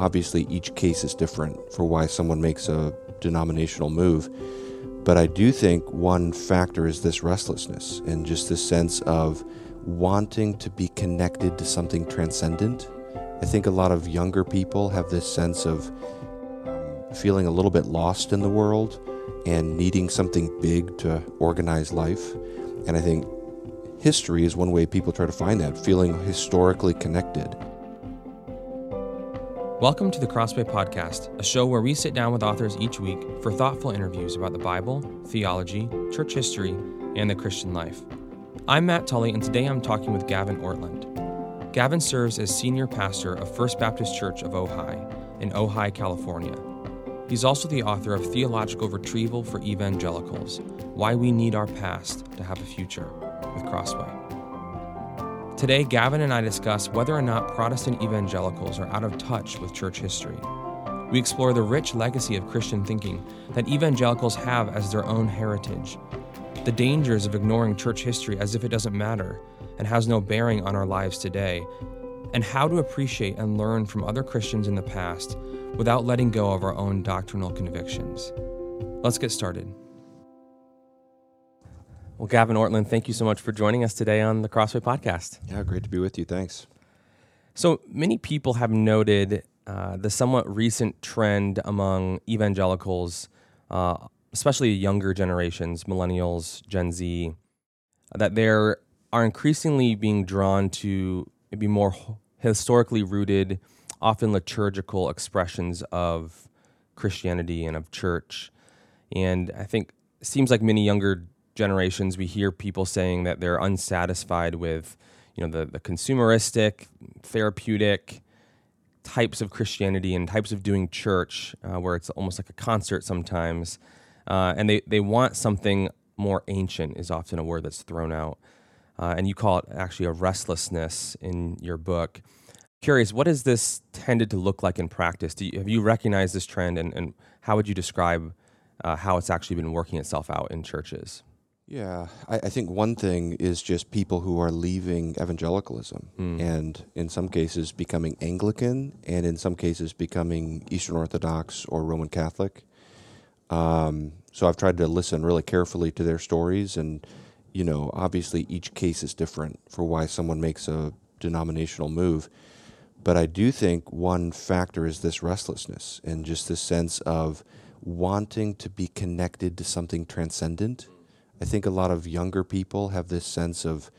obviously each case is different for why someone makes a denominational move. But I do think one factor is this restlessness and just this sense of wanting to be connected to something transcendent. I think a lot of younger people have this sense of um, feeling a little bit lost in the world and needing something big to organize life. And I think history is one way people try to find that, feeling historically connected. Welcome to the Crossway Podcast, a show where we sit down with authors each week for thoughtful interviews about the Bible, theology, church history, and the Christian life. I'm Matt Tully, and today I'm talking with Gavin Ortlund. Gavin serves as senior pastor of First Baptist Church of Ojai in Ojai, California. He's also the author of Theological Retrieval for Evangelicals Why We Need Our Past to Have a Future with Crossway. Today, Gavin and I discuss whether or not Protestant evangelicals are out of touch with church history. We explore the rich legacy of Christian thinking that evangelicals have as their own heritage, the dangers of ignoring church history as if it doesn't matter and has no bearing on our lives today, and how to appreciate and learn from other Christians in the past without letting go of our own doctrinal convictions. Let's get started. Well, Gavin Ortlund, thank you so much for joining us today on the Crossway Podcast. Yeah, great to be with you. Thanks. So many people have noted uh, the somewhat recent trend among evangelicals, uh, especially younger generations, millennials, Gen Z, that they are increasingly being drawn to maybe more historically rooted, often liturgical expressions of Christianity and of church. And I think it seems like many younger generations, we hear people saying that they're unsatisfied with, you know, the, the consumeristic, therapeutic types of Christianity and types of doing church, uh, where it's almost like a concert sometimes, uh, and they they want something more ancient. Is often a word that's thrown out, uh, and you call it actually a restlessness in your book. Curious, what has this tended to look like in practice? You, have you recognized this trend, and, and how would you describe uh, how it's actually been working itself out in churches? Yeah, I, I, think one thing is just people who are leaving evangelicalism mm. and in some cases becoming Anglican and in some cases becoming Eastern Orthodox or Roman Catholic. Um, so I've tried to listen really carefully to their stories and, you know, obviously each case is different for why someone makes a denominational move. But I do think one factor is this restlessness and just this sense of wanting to be connected to something transcendent I think a lot of younger people have this sense of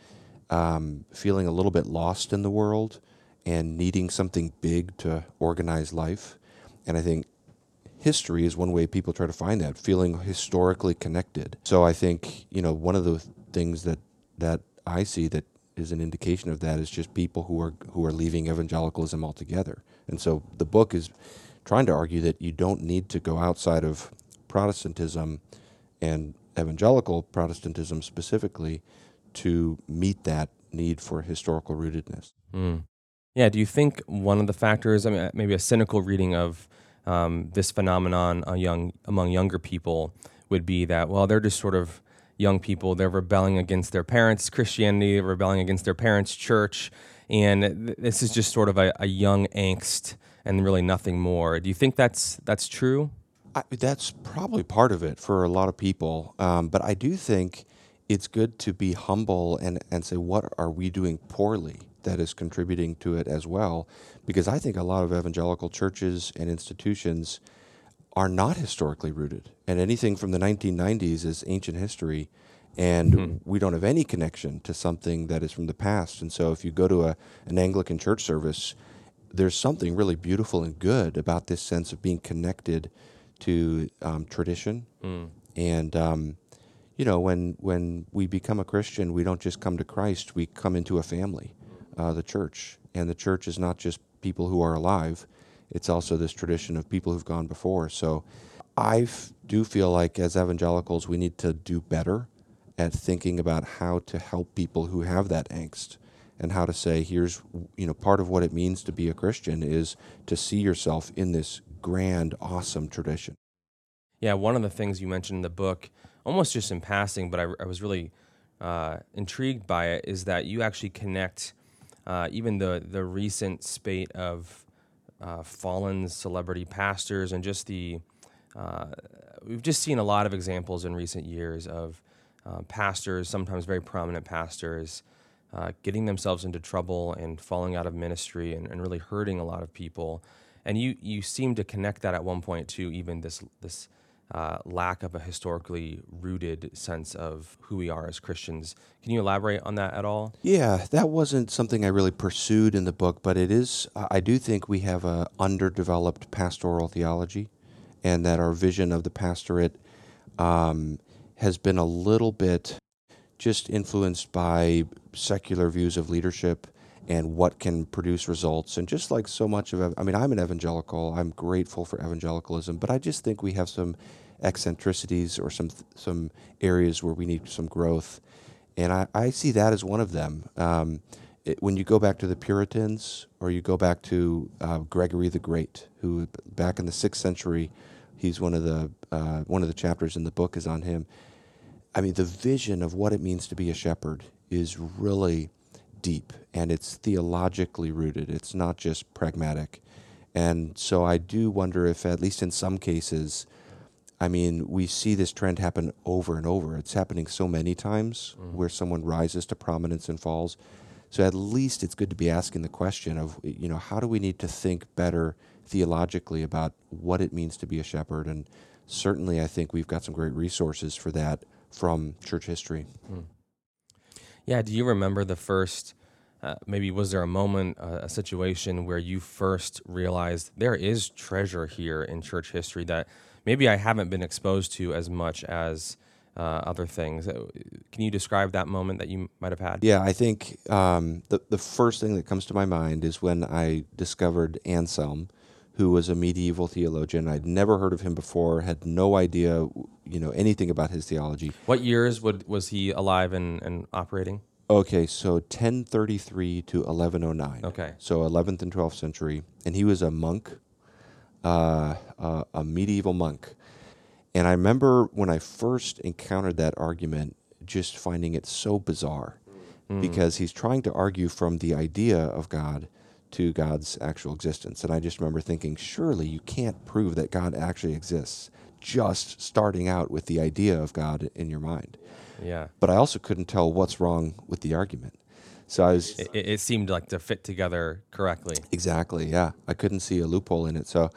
um, feeling a little bit lost in the world and needing something big to organize life. And I think history is one way people try to find that, feeling historically connected. So I think, you know, one of the things that, that I see that is an indication of that is just people who are who are leaving evangelicalism altogether. And so the book is trying to argue that you don't need to go outside of Protestantism and evangelical Protestantism specifically to meet that need for historical rootedness. Mm. Yeah. Do you think one of the factors, I mean, maybe a cynical reading of um, this phenomenon young, among younger people would be that, well, they're just sort of young people. They're rebelling against their parents' Christianity, rebelling against their parents' church. And th- this is just sort of a, a young angst and really nothing more. Do you think that's that's true? I, that's probably part of it for a lot of people. Um, but I do think it's good to be humble and, and say, what are we doing poorly that is contributing to it as well? Because I think a lot of evangelical churches and institutions are not historically rooted. And anything from the 1990s is ancient history. And mm-hmm. we don't have any connection to something that is from the past. And so if you go to a, an Anglican church service, there's something really beautiful and good about this sense of being connected to um, tradition. Mm. And um, you know, when when we become a Christian, we don't just come to Christ; we come into a family, uh, the church. And the church is not just people who are alive; it's also this tradition of people who've gone before. So, I do feel like as evangelicals, we need to do better at thinking about how to help people who have that angst and how to say here's you know part of what it means to be a christian is to see yourself in this grand, awesome tradition. Yeah, one of the things you mentioned in the book, almost just in passing, but I, I was really uh, intrigued by it, is that you actually connect uh, even the the recent spate of uh, fallen celebrity pastors and just the uh, we've just seen a lot of examples in recent years of uh, pastors, sometimes very prominent pastors, uh, getting themselves into trouble and falling out of ministry and, and really hurting a lot of people. And you you seem to connect that at one point to even this this uh, lack of a historically rooted sense of who we are as Christians. Can you elaborate on that at all? Yeah, that wasn't something I really pursued in the book, but it is. I do think we have a underdeveloped pastoral theology, and that our vision of the pastorate um, has been a little bit just influenced by secular views of leadership and what can produce results. And just like so much of, I mean, I'm an evangelical. I'm grateful for evangelicalism, but I just think we have some eccentricities or some some areas where we need some growth. And I, I see that as one of them. Um, it, when you go back to the Puritans, or you go back to uh, Gregory the Great, who back in the sixth century, he's one of the uh, one of the chapters in the book is on him. I mean, the vision of what it means to be a shepherd is really deep and it's theologically rooted. It's not just pragmatic. And so I do wonder if, at least in some cases, I mean, we see this trend happen over and over. It's happening so many times mm. where someone rises to prominence and falls. So at least it's good to be asking the question of, you know, how do we need to think better theologically about what it means to be a shepherd? And certainly I think we've got some great resources for that from church history. Mm. Yeah. Do you remember the first? Uh, maybe was there a moment, uh, a situation where you first realized there is treasure here in church history that maybe I haven't been exposed to as much as uh, other things? Uh, can you describe that moment that you might have had? Yeah, I think um, the the first thing that comes to my mind is when I discovered Anselm, who was a medieval theologian. I'd never heard of him before, had no idea, you know, anything about his theology. What years would was he alive and, and operating? Okay, so 1033 to 1109. Okay. So 11th and 12th century. And he was a monk, uh, uh, a medieval monk. And I remember when I first encountered that argument, just finding it so bizarre mm. because he's trying to argue from the idea of God to God's actual existence. And I just remember thinking, surely you can't prove that God actually exists just starting out with the idea of God in your mind. Yeah. But I also couldn't tell what's wrong with the argument. So I was. It, it, seemed like to fit together correctly. Exactly. Yeah, I couldn't see a loophole in it. So,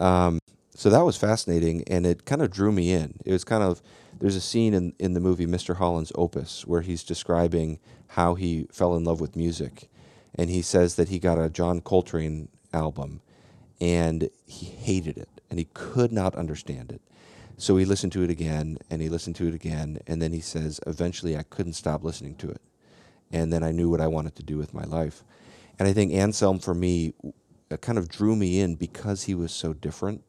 um, so that was fascinating, and it kind of drew me in. It was kind of there's a scene in in the movie Mr. Holland's Opus where he's describing how he fell in love with music, and he says that he got a John Coltrane album, and he hated it, and he could not understand it. So he listened to it again and he listened to it again. And then he says, eventually I couldn't stop listening to it. And then I knew what I wanted to do with my life. And I think Anselm, for me, uh, kind of drew me in because he was so different.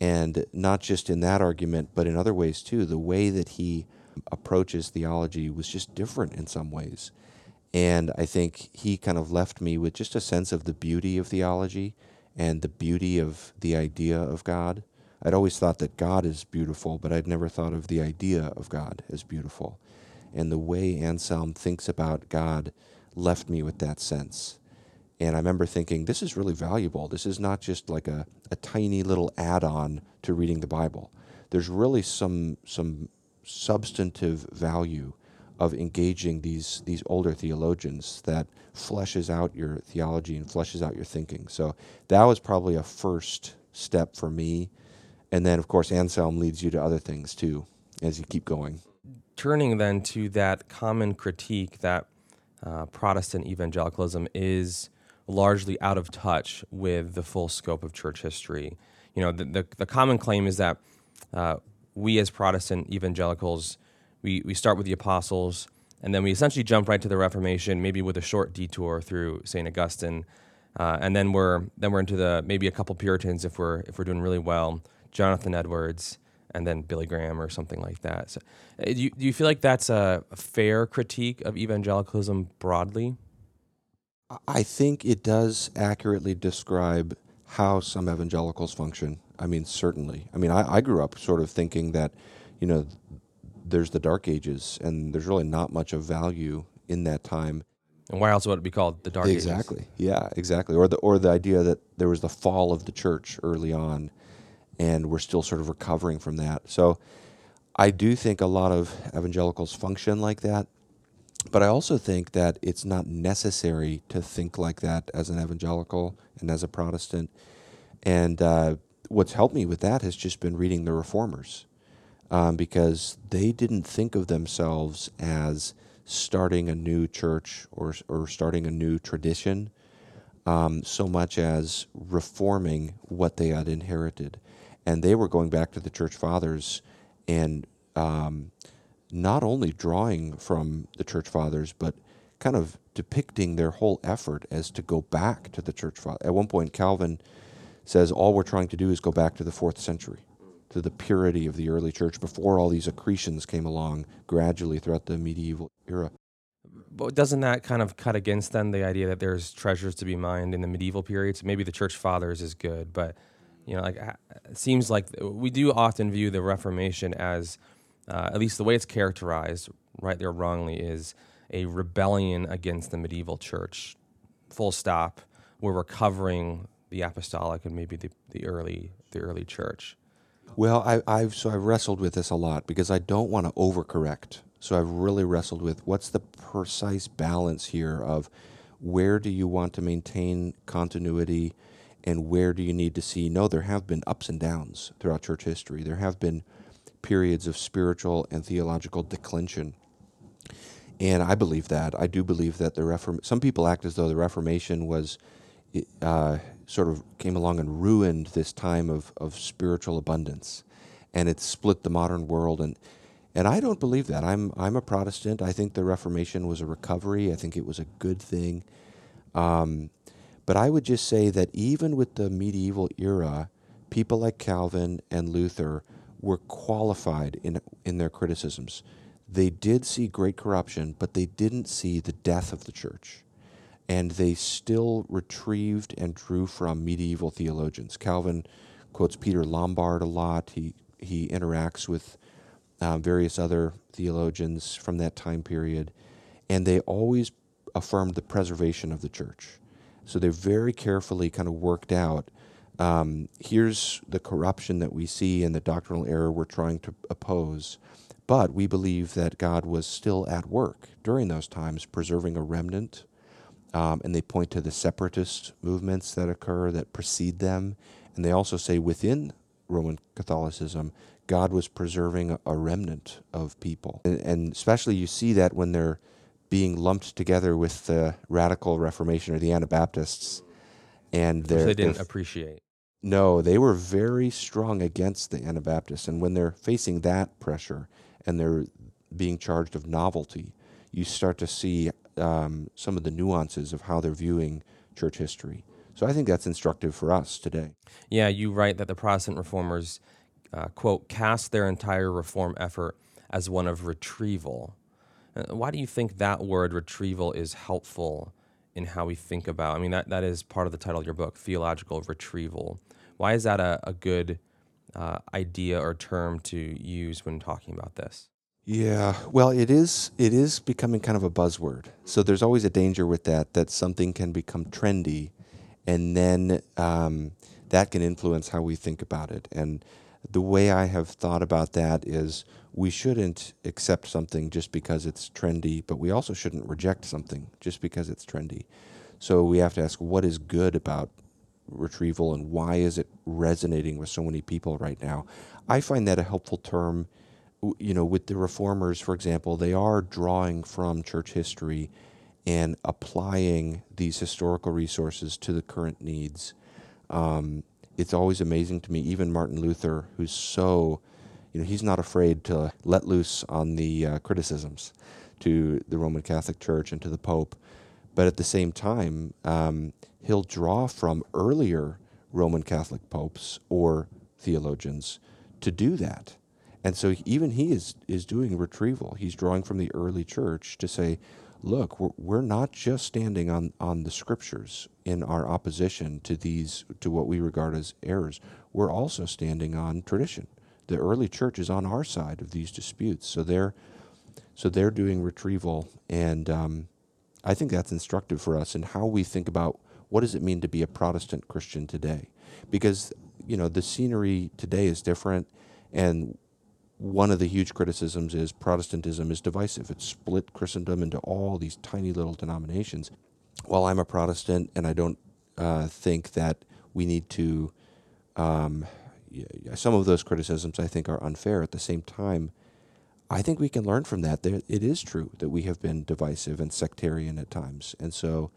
And not just in that argument, but in other ways too. The way that he approaches theology was just different in some ways. And I think he kind of left me with just a sense of the beauty of theology and the beauty of the idea of God I'd always thought that God is beautiful, but I'd never thought of the idea of God as beautiful. And the way Anselm thinks about God left me with that sense. And I remember thinking, this is really valuable. This is not just like a, a tiny little add on to reading the Bible. There's really some, some substantive value of engaging these, these older theologians that fleshes out your theology and fleshes out your thinking. So that was probably a first step for me and then, of course, Anselm leads you to other things too as you keep going. Turning then to that common critique that uh, Protestant evangelicalism is largely out of touch with the full scope of church history. You know, the, the, the common claim is that uh, we as Protestant evangelicals, we, we start with the apostles, and then we essentially jump right to the Reformation, maybe with a short detour through St. Augustine. Uh, and then we're then we're into the maybe a couple Puritans if we're if we're doing really well, Jonathan Edwards, and then Billy Graham or something like that. So, uh, do you, do you feel like that's a fair critique of evangelicalism broadly? I think it does accurately describe how some evangelicals function. I mean, certainly. I mean, I, I grew up sort of thinking that, you know, there's the Dark Ages, and there's really not much of value in that time. And why else would it be called the Dark Ages? Exactly. Yeah, exactly. Or the or the idea that there was the fall of the church early on, and we're still sort of recovering from that. So, I do think a lot of evangelicals function like that, but I also think that it's not necessary to think like that as an evangelical and as a Protestant. And uh, what's helped me with that has just been reading the reformers, um, because they didn't think of themselves as starting a new church or or starting a new tradition, um, so much as reforming what they had inherited, and they were going back to the church fathers and um, not only drawing from the church fathers, but kind of depicting their whole effort as to go back to the church father. At one point, Calvin says all we're trying to do is go back to the fourth century to the purity of the early church before all these accretions came along gradually throughout the medieval era. But doesn't that kind of cut against then the idea that there's treasures to be mined in the medieval periods? Maybe the church fathers is good, but you know, like it seems like we do often view the Reformation as, uh, at least the way it's characterized, rightly or wrongly, is a rebellion against the medieval church. Full stop. We're recovering the apostolic and maybe the, the early the early church. Well, I, I've so I've wrestled with this a lot because I don't want to overcorrect. So I've really wrestled with what's the precise balance here of where do you want to maintain continuity and where do you need to see no there have been ups and downs throughout church history. There have been periods of spiritual and theological declension. And I believe that. I do believe that the Reform some people act as though the Reformation was uh, sort of came along and ruined this time of, of spiritual abundance. And it split the modern world. And, and I don't believe that. I'm, I'm a Protestant. I think the Reformation was a recovery, I think it was a good thing. Um, but I would just say that even with the medieval era, people like Calvin and Luther were qualified in, in their criticisms. They did see great corruption, but they didn't see the death of the church and they still retrieved and drew from medieval theologians. Calvin quotes Peter Lombard a lot. He he interacts with um, various other theologians from that time period, and they always affirmed the preservation of the church. So they very carefully kind of worked out. Um, here's the corruption that we see and the doctrinal error we're trying to oppose. But we believe that God was still at work during those times, preserving a remnant um, and they point to the separatist movements that occur that precede them. And they also say within Roman Catholicism, God was preserving a remnant of people. And, and especially you see that when they're being lumped together with the radical Reformation or the Anabaptists. And they didn't appreciate. No, they were very strong against the Anabaptists. And when they're facing that pressure and they're being charged of novelty, you start to see um, some of the nuances of how they're viewing church history. So I think that's instructive for us today. Yeah, you write that the Protestant reformers, uh, quote, cast their entire reform effort as one of retrieval. Uh, why do you think that word retrieval is helpful in how we think about? I mean, that, that is part of the title of your book, Theological Retrieval. Why is that a, a good uh, idea or term to use when talking about this? Yeah, well, it is. It is becoming kind of a buzzword. So there's always a danger with that that something can become trendy, and then um, that can influence how we think about it. And the way I have thought about that is we shouldn't accept something just because it's trendy, but we also shouldn't reject something just because it's trendy. So we have to ask what is good about retrieval and why is it resonating with so many people right now. I find that a helpful term you know, with the reformers, for example, they are drawing from church history and applying these historical resources to the current needs. Um, it's always amazing to me, even Martin Luther, who's so, you know, he's not afraid to let loose on the uh, criticisms to the Roman Catholic Church and to the Pope. But at the same time, um, he'll draw from earlier Roman Catholic popes or theologians to do that. And so even he is, is doing retrieval. He's drawing from the early church to say, look, we're, we're not just standing on, on the scriptures in our opposition to these, to what we regard as errors. We're also standing on tradition. The early church is on our side of these disputes. So they're, so they're doing retrieval. And, um, I think that's instructive for us in how we think about what does it mean to be a Protestant Christian today, because you know the scenery today is different, and one of the huge criticisms is Protestantism is divisive. It's split Christendom into all these tiny little denominations. While I'm a Protestant and I don't uh, think that we need to, um, some of those criticisms I think are unfair. At the same time, I think we can learn from that. There, it is true that we have been divisive and sectarian at times. And so,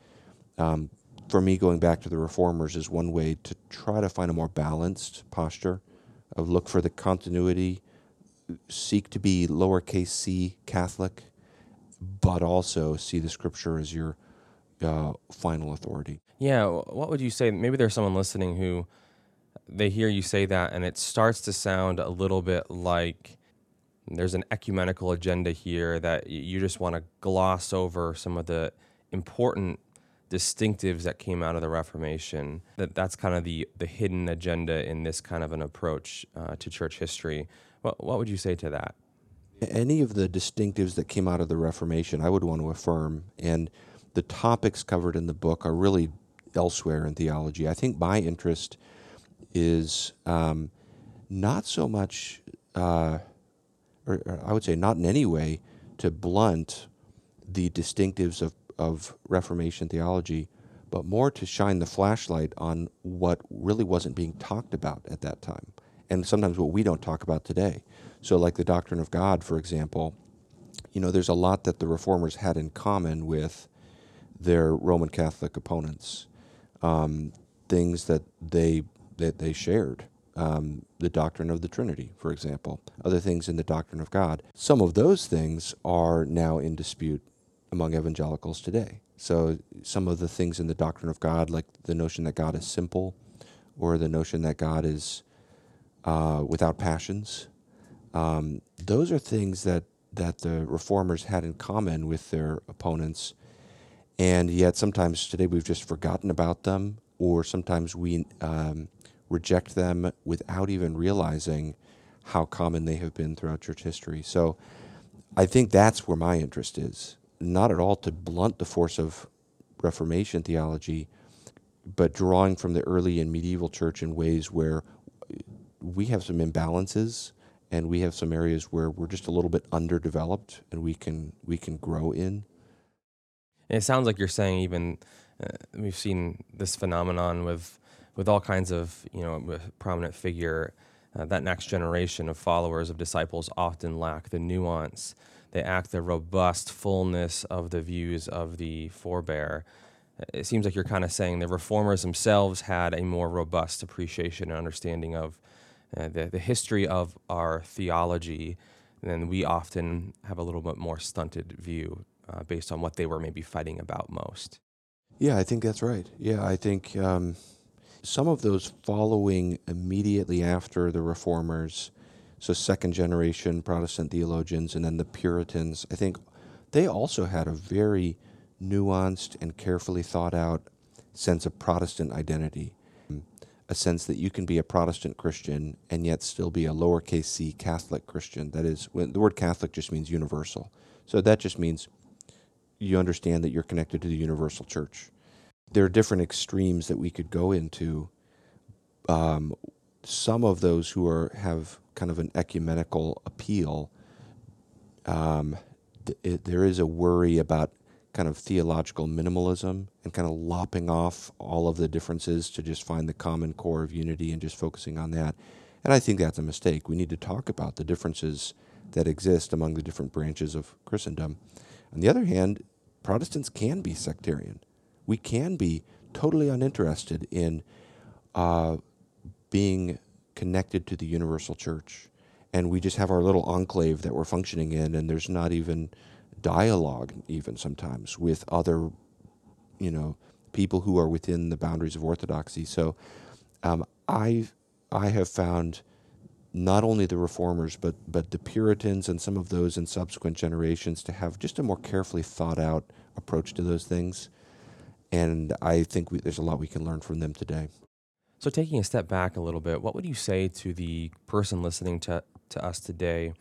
um, for me, going back to the reformers is one way to try to find a more balanced posture of look for the continuity, seek to be lowercase c Catholic, but also see the scripture as your uh, final authority. Yeah. What would you say? Maybe there's someone listening who they hear you say that and it starts to sound a little bit like there's an ecumenical agenda here that you just want to gloss over some of the important distinctives that came out of the Reformation. That that's kind of the the hidden agenda in this kind of an approach uh, to church history. What what would you say to that? Any of the distinctives that came out of the Reformation, I would want to affirm, and the topics covered in the book are really elsewhere in theology. I think my interest is um, not so much. Uh, or, or I would say not in any way to blunt the distinctives of, of Reformation theology, but more to shine the flashlight on what really wasn't being talked about at that time, and sometimes what we don't talk about today. So, like the doctrine of God, for example, you know, there's a lot that the reformers had in common with their Roman Catholic opponents, um, things that they that they shared um, the doctrine of the Trinity, for example, other things in the doctrine of God. Some of those things are now in dispute among evangelicals today. So, some of the things in the doctrine of God, like the notion that God is simple, or the notion that God is uh, without passions, um, those are things that, that the reformers had in common with their opponents. And yet, sometimes today we've just forgotten about them, or sometimes we um, reject them without even realizing how common they have been throughout church history. So I think that's where my interest is. Not at all to blunt the force of Reformation theology, but drawing from the early and medieval church in ways where we have some imbalances and we have some areas where we're just a little bit underdeveloped and we can we can grow in. And it sounds like you're saying even uh, we've seen this phenomenon with with all kinds of you know prominent figure. Uh, that next generation of followers of disciples often lack the nuance. They lack the robust fullness of the views of the forebear. It seems like you're kind of saying the reformers themselves had a more robust appreciation and understanding of uh, the, the history of our theology, then we often have a little bit more stunted view uh, based on what they were maybe fighting about most. Yeah, I think that's right. Yeah, I think um, some of those following immediately after the reformers, so second generation Protestant theologians, and then the Puritans, I think they also had a very nuanced and carefully thought out sense of Protestant identity. A sense that you can be a Protestant Christian and yet still be a lowercase c Catholic Christian. That is, when the word Catholic just means universal. So that just means you understand that you're connected to the universal church there are different extremes that we could go into. Um, some of those who are have kind of an ecumenical appeal, um, th- it, there is a worry about kind of theological minimalism and kind of lopping off all of the differences to just find the common core of unity and just focusing on that. And I think that's a mistake. We need to talk about the differences that exist among the different branches of Christendom. On the other hand, Protestants can be sectarian we can be totally uninterested in uh, being connected to the universal church. And we just have our little enclave that we're functioning in, and there's not even dialogue, even sometimes, with other, you know, people who are within the boundaries of orthodoxy. So um, I, I have found not only the reformers, but, but the Puritans and some of those in subsequent generations to have just a more carefully thought out approach to those things and I think we, there's a lot we can learn from them today. So, taking a step back a little bit, what would you say to the person listening to, to us today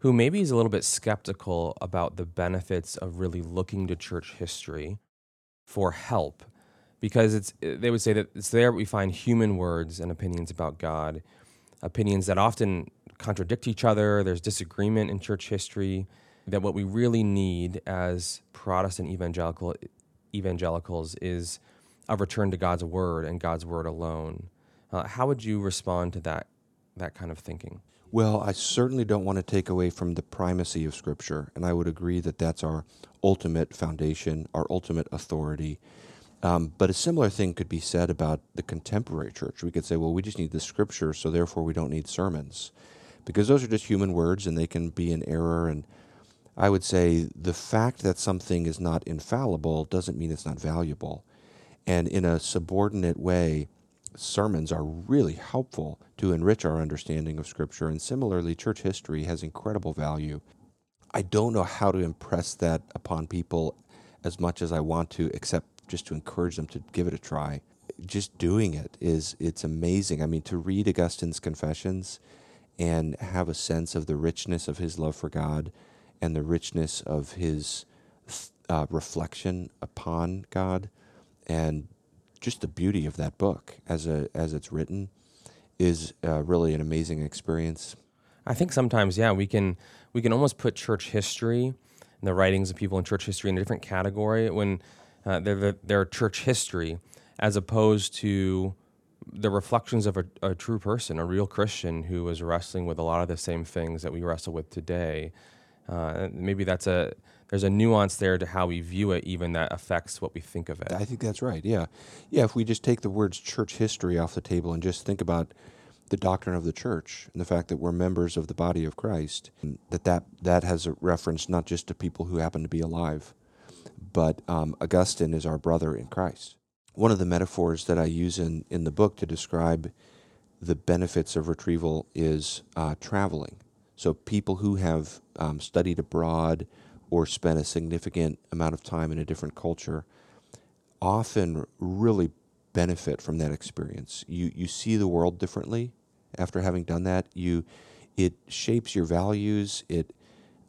who maybe is a little bit skeptical about the benefits of really looking to church history for help because it's they would say that it's there we find human words and opinions about God, opinions that often contradict each other. There's disagreement in church history. That what we really need as Protestant evangelical evangelicals is a return to God's word and God's word alone. Uh, how would you respond to that that kind of thinking? Well, I certainly don't want to take away from the primacy of Scripture, and I would agree that that's our ultimate foundation, our ultimate authority. Um, but a similar thing could be said about the contemporary church. We could say, well, we just need the Scripture, so therefore we don't need sermons, because those are just human words and they can be in error. And I would say the fact that something is not infallible doesn't mean it's not valuable. And in a subordinate way, sermons are really helpful to enrich our understanding of Scripture. And similarly, church history has incredible value. I don't know how to impress that upon people as much as I want to, except just to encourage them to give it a try. Just doing it is it's amazing. I mean, to read Augustine's Confessions and have a sense of the richness of his love for God and the richness of his uh, reflection upon God and just the beauty of that book as a as it's written is uh, really an amazing experience. I think sometimes, yeah, we can we can almost put church history and the writings of people in church history in a different category when uh, they're, they're church history as opposed to the reflections of a, a, true person, a real Christian who was wrestling with a lot of the same things that we wrestle with today. Uh, maybe that's a there's a nuance there to how we view it, even that affects what we think of it. I think that's right. Yeah, yeah. If we just take the words church history off the table and just think about the doctrine of the church and the fact that we're members of the body of Christ, that that, that has a reference not just to people who happen to be alive, but um, Augustine is our brother in Christ. One of the metaphors that I use in, in the book to describe the benefits of retrieval is uh, traveling. So people who have um, studied abroad or spent a significant amount of time in a different culture often really benefit from that experience. You you see the world differently after having done that. You it shapes your values. It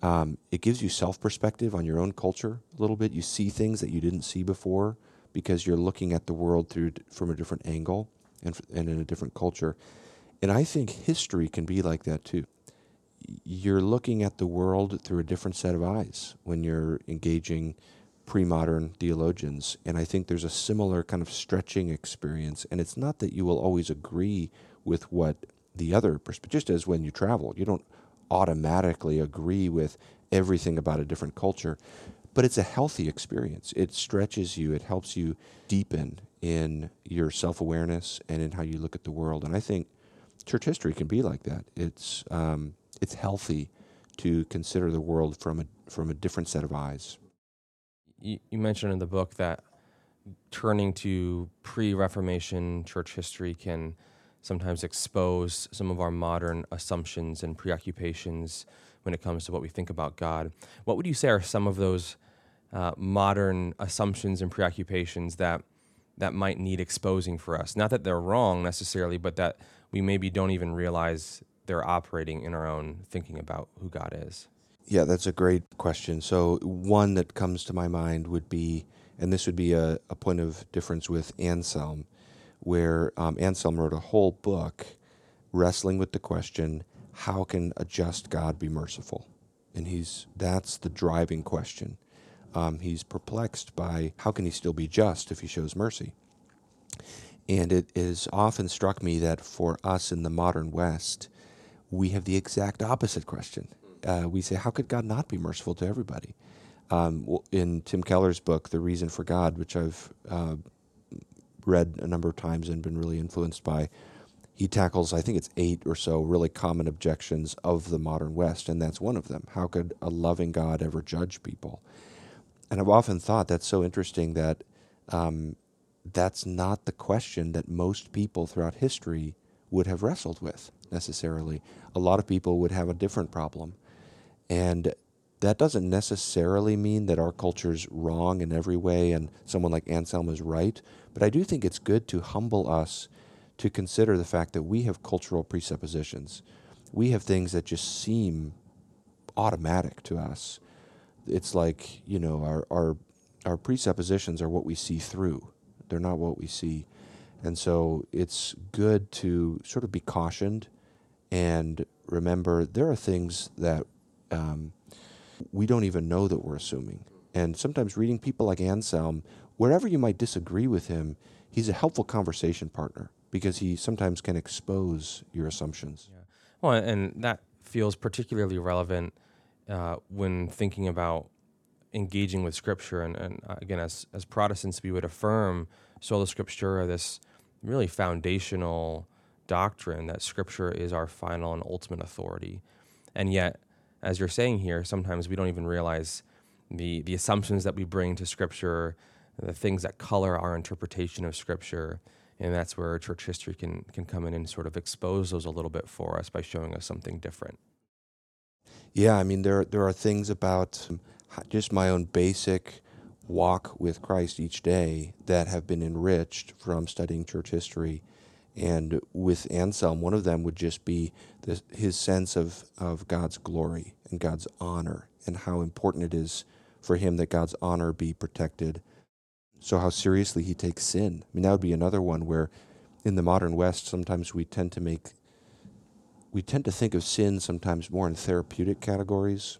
um, it gives you self perspective on your own culture a little bit. You see things that you didn't see before because you're looking at the world through from a different angle and, and in a different culture. And I think history can be like that too. You're looking at the world through a different set of eyes when you're engaging pre modern theologians. And I think there's a similar kind of stretching experience. And it's not that you will always agree with what the other, perspective just as when you travel, you don't automatically agree with everything about a different culture, but it's a healthy experience. It stretches you, it helps you deepen in your self awareness and in how you look at the world. And I think church history can be like that. It's, um, it's healthy to consider the world from a, from a different set of eyes. You, you mentioned in the book that turning to pre Reformation church history can sometimes expose some of our modern assumptions and preoccupations when it comes to what we think about God. What would you say are some of those uh, modern assumptions and preoccupations that that might need exposing for us? Not that they're wrong necessarily, but that we maybe don't even realize they're operating in our own thinking about who God is. Yeah, that's a great question. So one that comes to my mind would be, and this would be a, a point of difference with Anselm where um, Anselm wrote a whole book wrestling with the question how can a just God be merciful? And he's that's the driving question. Um, he's perplexed by how can he still be just if he shows mercy? And it has often struck me that for us in the modern West, we have the exact opposite question. Uh, we say, how could God not be merciful to everybody? Um, in Tim Keller's book, The Reason for God, which I've uh, read a number of times and been really influenced by. He tackles, I think it's eight or so really common objections of the modern West, and that's one of them. How could a loving God ever judge people? And I've often thought that's so interesting that um, that's not the question that most people throughout history would have wrestled with necessarily. A lot of people would have a different problem. And that doesn't necessarily mean that our culture's wrong in every way and someone like Anselm is right, but I do think it's good to humble us to consider the fact that we have cultural presuppositions. We have things that just seem automatic to us. It's like you know our our our presuppositions are what we see through. They're not what we see, and so it's good to sort of be cautioned and remember there are things that um, we don't even know that we're assuming. And sometimes reading people like Anselm, wherever you might disagree with him, he's a helpful conversation partner because he sometimes can expose your assumptions. Yeah. Well, and that feels particularly relevant uh, when thinking about engaging with Scripture. And, and uh, again, as, as Protestants, we would affirm sola scriptura, this really foundational doctrine that Scripture is our final and ultimate authority. And yet, as you're saying here, sometimes we don't even realize the, the assumptions that we bring to Scripture, the things that color our interpretation of Scripture. And that's where church history can, can come in and sort of expose those a little bit for us by showing us something different. Yeah, I mean, there, there are things about um, just my own basic walk with Christ each day that have been enriched from studying church history. And with Anselm, one of them would just be his sense of, of God's glory and God's honor and how important it is for him that God's honor be protected. So, how seriously he takes sin. I mean, that would be another one where in the modern West, sometimes we tend to make, we tend to think of sin sometimes more in therapeutic categories,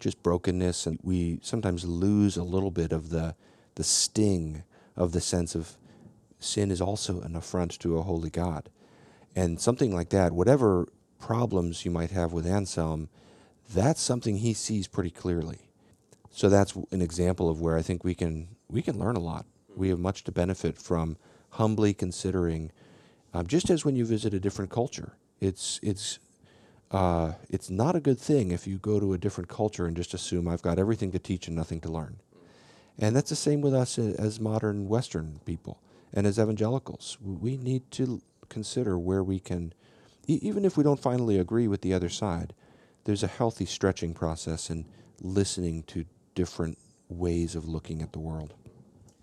just brokenness, and we sometimes lose a little bit of the, the sting of the sense of sin is also an affront to a holy God. And something like that, whatever problems you might have with Anselm, that's something he sees pretty clearly. So that's an example of where I think we can we can learn a lot. We have much to benefit from humbly considering, um, just as when you visit a different culture, it's it's uh, it's not a good thing if you go to a different culture and just assume I've got everything to teach and nothing to learn. And that's the same with us as modern Western people and as evangelicals. We need to consider where we can, even if we don't finally agree with the other side, there's a healthy stretching process in listening to different ways of looking at the world.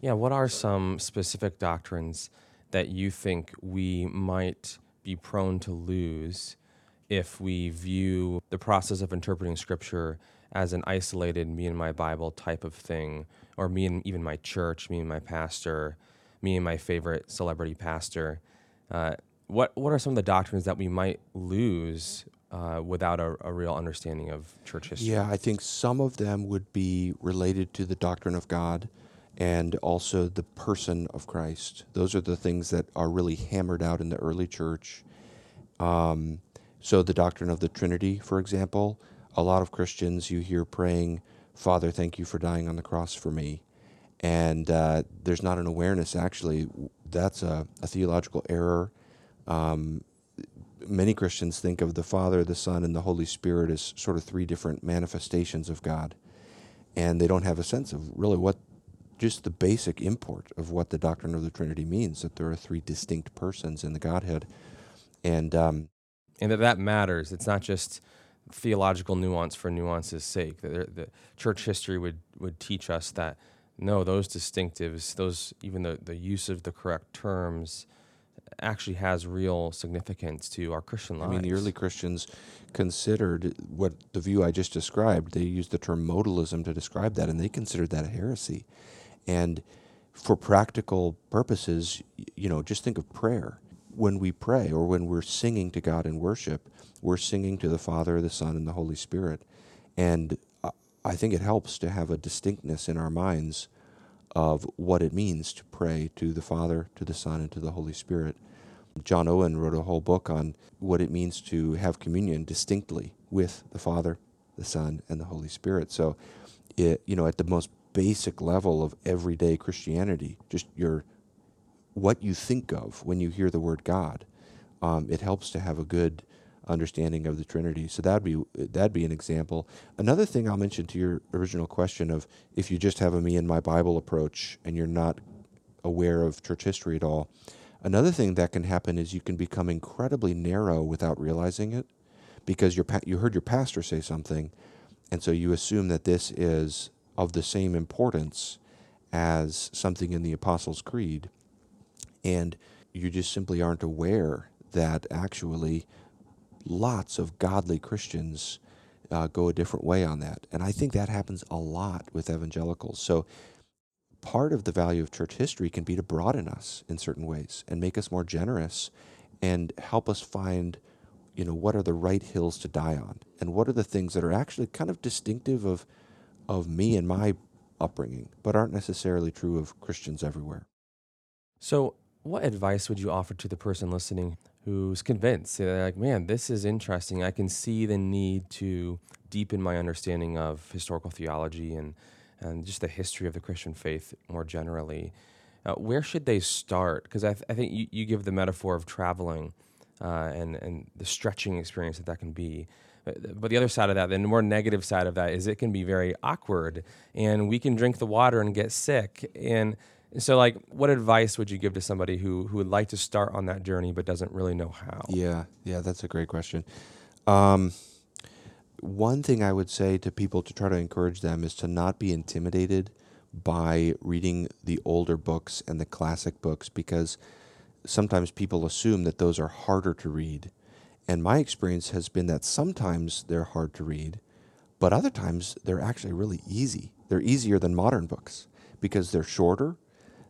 Yeah, what are some specific doctrines that you think we might be prone to lose if we view the process of interpreting scripture as an isolated me and my Bible type of thing, or me and even my church, me and my pastor, me and my favorite celebrity pastor? Uh, what what are some of the doctrines that we might lose uh, without a, a, real understanding of church history? Yeah, I think some of them would be related to the doctrine of God and also the person of Christ. Those are the things that are really hammered out in the early church. Um, so, the doctrine of the Trinity, for example, a lot of Christians you hear praying, Father, thank you for dying on the cross for me. And uh, there's not an awareness, actually, that's a, a theological error. Um, many Christians think of the Father, the Son, and the Holy Spirit as sort of three different manifestations of God. And they don't have a sense of really what, just the basic import of what the doctrine of the Trinity means that there are three distinct persons in the Godhead. And, um, and that that matters. It's not just theological nuance for nuance's sake. The, the church history would, would teach us that no, those distinctives, those even the, the use of the correct terms, actually has real significance to our Christian lives. I mean, the early Christians considered what the view I just described. They used the term modalism to describe that, and they considered that a heresy. And for practical purposes, you know, just think of prayer. When we pray or when we're singing to God in worship, we're singing to the Father, the Son, and the Holy Spirit. And I think it helps to have a distinctness in our minds of what it means to pray to the Father, to the Son, and to the Holy Spirit. John Owen wrote a whole book on what it means to have communion distinctly with the Father, the Son, and the Holy Spirit. So, it, you know, at the most basic level of everyday Christianity, just your what you think of when you hear the word God, um, it helps to have a good understanding of the Trinity. So that'd be that'd be an example. Another thing I'll mention to your original question of if you just have a me and my Bible approach and you're not aware of church history at all. Another thing that can happen is you can become incredibly narrow without realizing it because you you heard your pastor say something and so you assume that this is of the same importance as something in the Apostles' Creed and you just simply aren't aware that actually lots of godly Christians uh, go a different way on that. And I think that happens a lot with evangelicals. So part of the value of church history can be to broaden us in certain ways and make us more generous and help us find you know what are the right hills to die on and what are the things that are actually kind of distinctive of of me and my upbringing but aren't necessarily true of Christians everywhere. So, what advice would you offer to the person listening who's convinced they're like, "Man, this is interesting. I can see the need to deepen my understanding of historical theology and and just the history of the Christian faith more generally." Uh, where should they start? Because I, th- I think you, you give the metaphor of traveling uh, and and the stretching experience that that can be. But, the other side of that, the more negative side of that, is it can be very awkward, and we can drink the water and get sick. And so, like, what advice would you give to somebody who who would like to start on that journey but doesn't really know how? Yeah, yeah, that's a great question. Um, one thing I would say to people to try to encourage them is to not be intimidated by reading the older books and the classic books because sometimes people assume that those are harder to read. And my experience has been that sometimes they're hard to read, but other times they're actually really easy. They're easier than modern books because they're shorter,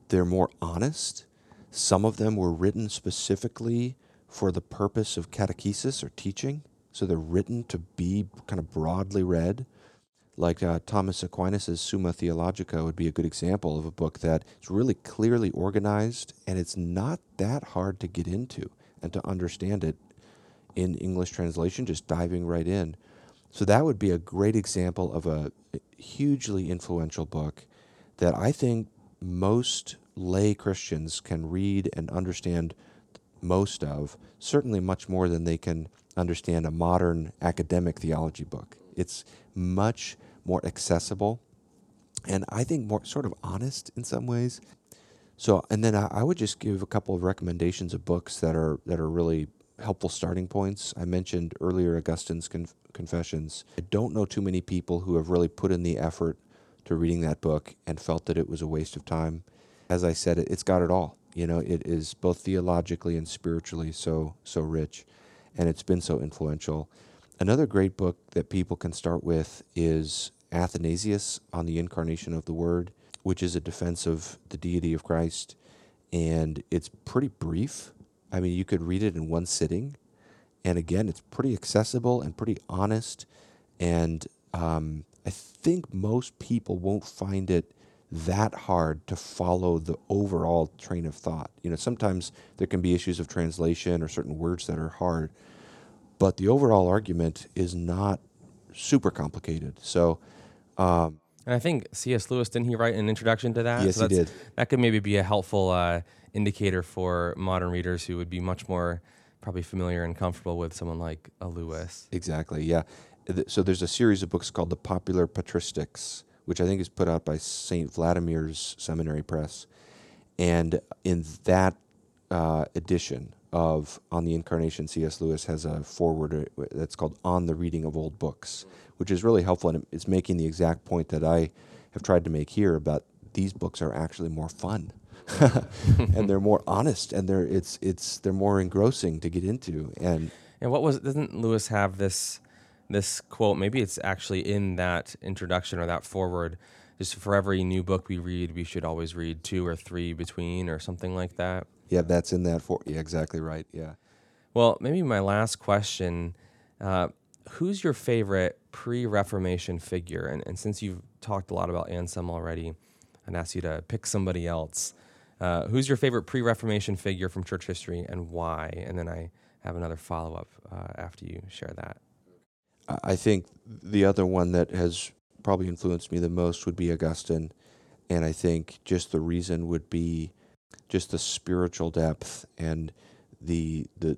they're more honest. Some of them were written specifically for the purpose of catechesis or teaching, so they're written to be kind of broadly read like uh, Thomas Aquinas' Summa Theologica would be a good example of a book that is really clearly organized and it's not that hard to get into and to understand it in English translation, just diving right in. So that would be a great example of a hugely influential book that I think most lay Christians can read and understand most of, certainly much more than they can understand a modern academic theology book. It's much more accessible, and I think more sort of honest in some ways. So, and then I, would just give a couple of recommendations of books that are that are really helpful starting points. I mentioned earlier Augustine's Conf- Confessions. I don't know too many people who have really put in the effort to reading that book and felt that it was a waste of time. As I said, it, it's got it all. You know, it is both theologically and spiritually so so rich, and it's been so influential. Another great book that people can start with is Athanasius on the Incarnation of the Word, which is a defense of the deity of Christ. And it's pretty brief. I mean, you could read it in one sitting. And again, it's pretty accessible and pretty honest. And um, I think most people won't find it that hard to follow the overall train of thought. You know, sometimes there can be issues of translation or certain words that are hard but the overall argument is not super complicated. So, um, and I think C.S. Lewis didn't he write an introduction to that? Yes, so he did. That could maybe be a helpful uh, indicator for modern readers who would be much more probably familiar and comfortable with someone like a Lewis. Exactly. Yeah. So there's a series of books called the Popular Patristics, which I think is put out by Saint Vladimir's Seminary Press, and in that uh, edition of On the Incarnation, C.S. Lewis has a foreword uh, that's called On the Reading of Old Books, which is really helpful and it's making the exact point that I have tried to make here about these books are actually more fun. and they're more honest and they're it's it's they're more engrossing to get into and and what was doesn't Lewis have this this quote maybe it's actually in that introduction or that foreword just for every new book we read we should always read two or three between or something like that yeah, that's in that for. Yeah, exactly right. Yeah. Well, maybe my last question: uh, Who's your favorite pre-Reformation figure? And, and since you've talked a lot about Anselm already, I'd ask you to pick somebody else. Uh, who's your favorite pre-Reformation figure from church history, and why? And then I have another follow-up uh, after you share that. I think the other one that has probably influenced me the most would be Augustine, and I think just the reason would be just the spiritual depth and the the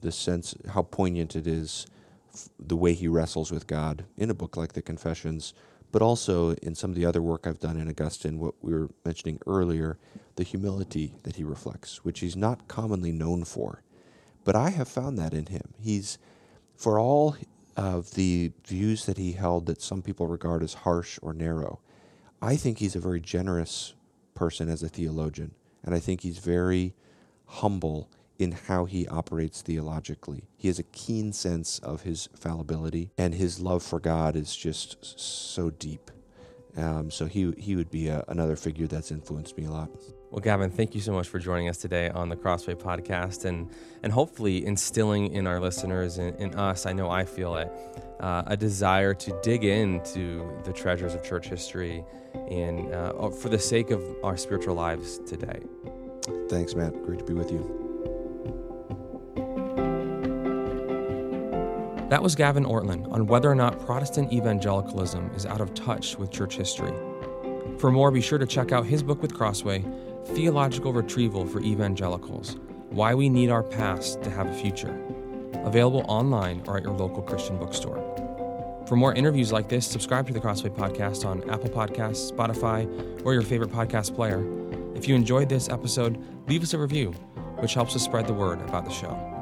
the sense how poignant it is the way he wrestles with God in a book like the Confessions, but also in some of the other work I've done in Augustine, what we were mentioning earlier, the humility that he reflects, which he's not commonly known for. But I have found that in him. He's, for all of the views that he held that some people regard as harsh or narrow, I think he's a very generous person as a theologian and I think he's very humble in how he operates theologically. He has a keen sense of his fallibility, and his love for God is just so deep. Um, so he he would be a, another figure that's influenced me a lot. Well, Gavin, thank you so much for joining us today on the Crossway podcast and, and hopefully instilling in our listeners and in us, I know I feel it, uh, a desire to dig into the treasures of church history and uh, for the sake of our spiritual lives today. Thanks, Matt. Great to be with you. That was Gavin Ortlund on whether or not Protestant evangelicalism is out of touch with church history. For more, be sure to check out his book with Crossway Theological Retrieval for Evangelicals Why We Need Our Past to Have a Future. Available online or at your local Christian bookstore. For more interviews like this, subscribe to the Crossway Podcast on Apple Podcasts, Spotify, or your favorite podcast player. If you enjoyed this episode, leave us a review, which helps us spread the word about the show.